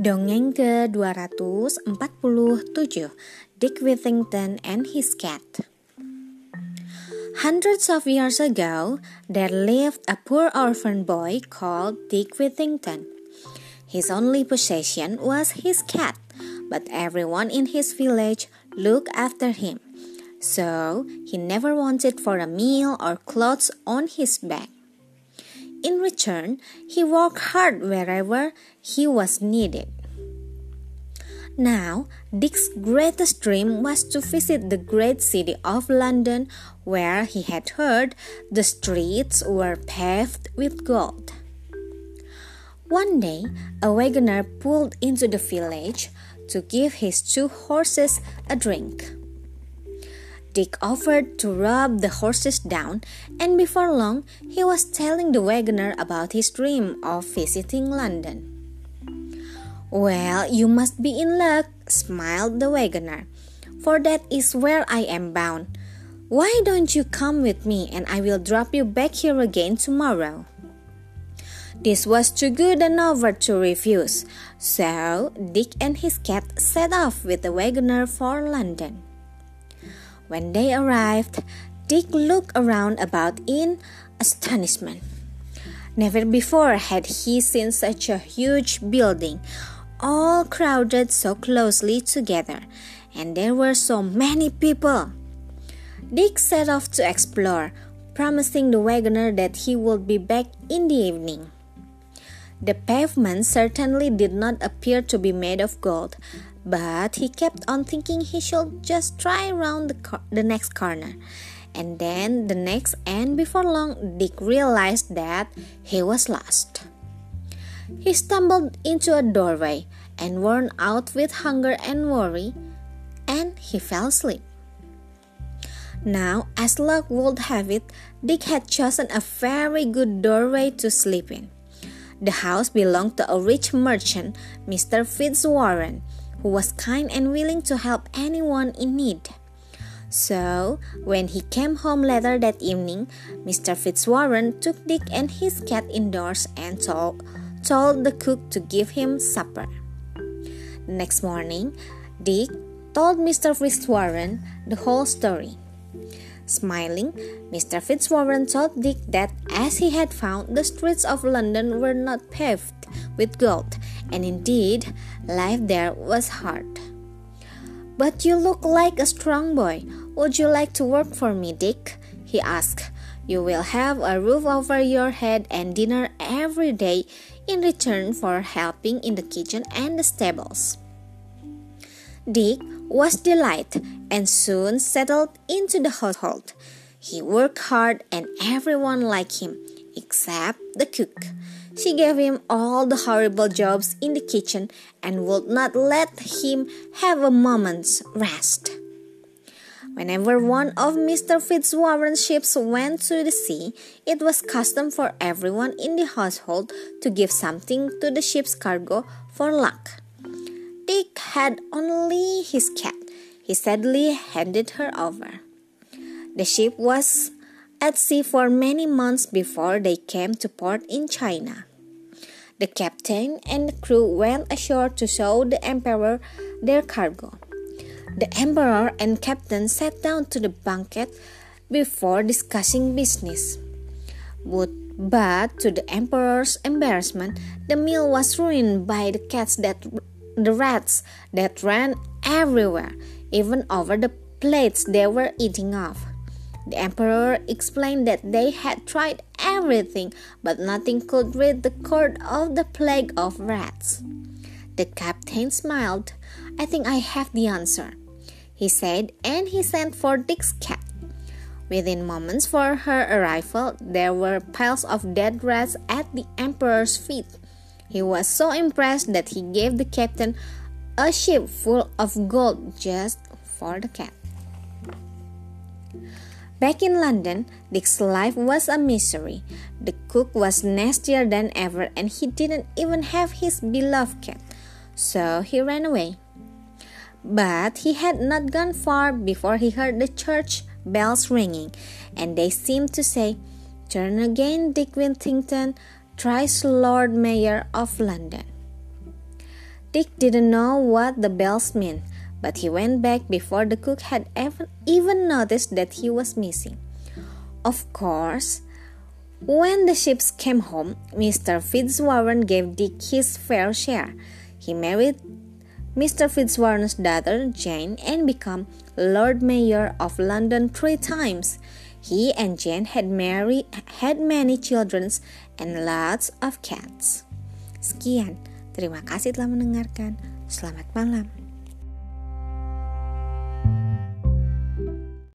Dongeng ke-247 Dick Whittington and His Cat Hundreds of years ago, there lived a poor orphan boy called Dick Whittington. His only possession was his cat, but everyone in his village looked after him, so he never wanted for a meal or clothes on his back. In return, he worked hard wherever he was needed. Now, Dick's greatest dream was to visit the great city of London, where he had heard the streets were paved with gold. One day, a wagoner pulled into the village to give his two horses a drink. Dick offered to rub the horses down, and before long he was telling the wagoner about his dream of visiting London. Well, you must be in luck, smiled the wagoner, for that is where I am bound. Why don't you come with me and I will drop you back here again tomorrow? This was too good an offer to refuse, so Dick and his cat set off with the wagoner for London. When they arrived, Dick looked around about in astonishment. Never before had he seen such a huge building, all crowded so closely together, and there were so many people. Dick set off to explore, promising the wagoner that he would be back in the evening. The pavement certainly did not appear to be made of gold, but he kept on thinking he should just try around the, cor- the next corner. And then the next, and before long, Dick realized that he was lost. He stumbled into a doorway and, worn out with hunger and worry, and he fell asleep. Now, as luck would have it, Dick had chosen a very good doorway to sleep in. The house belonged to a rich merchant, Mr. Fitzwarren, who was kind and willing to help anyone in need. So, when he came home later that evening, Mr. Fitzwarren took Dick and his cat indoors and told, told the cook to give him supper. Next morning, Dick told Mr. Fitzwarren the whole story. Smiling, Mr. Fitzwarren told Dick that as he had found, the streets of London were not paved with gold, and indeed, life there was hard. But you look like a strong boy. Would you like to work for me, Dick? he asked. You will have a roof over your head and dinner every day in return for helping in the kitchen and the stables. Dick was delighted and soon settled into the household. He worked hard and everyone liked him, except the cook. She gave him all the horrible jobs in the kitchen and would not let him have a moment's rest. Whenever one of Mr. Fitzwarren's ships went to the sea, it was custom for everyone in the household to give something to the ship's cargo for luck. Dick had only his cat. He sadly handed her over. The ship was at sea for many months before they came to port in China. The captain and the crew went ashore to show the emperor their cargo. The emperor and captain sat down to the banquet before discussing business. But, but to the emperor's embarrassment, the meal was ruined by the cats that the rats that ran everywhere, even over the plates they were eating off. The emperor explained that they had tried everything, but nothing could rid the court of the plague of rats. The captain smiled. I think I have the answer, he said, and he sent for Dick's cat. Within moments for her arrival, there were piles of dead rats at the emperor's feet. He was so impressed that he gave the captain a ship full of gold just for the cat. Back in London, Dick's life was a misery. The cook was nastier than ever, and he didn't even have his beloved cat, so he ran away. But he had not gone far before he heard the church bells ringing, and they seemed to say, Turn again, Dick Whittington, thrice Lord Mayor of London. Dick didn't know what the bells meant, but he went back before the cook had even noticed that he was missing. Of course, when the ships came home, Mr. Fitzwarren gave Dick his fair share. He married Mr. Fitzwarren's daughter Jane and became Lord Mayor of London three times. He and Jane had married, had many children and lots of cats. Sekian, terima kasih telah mendengarkan. Selamat malam.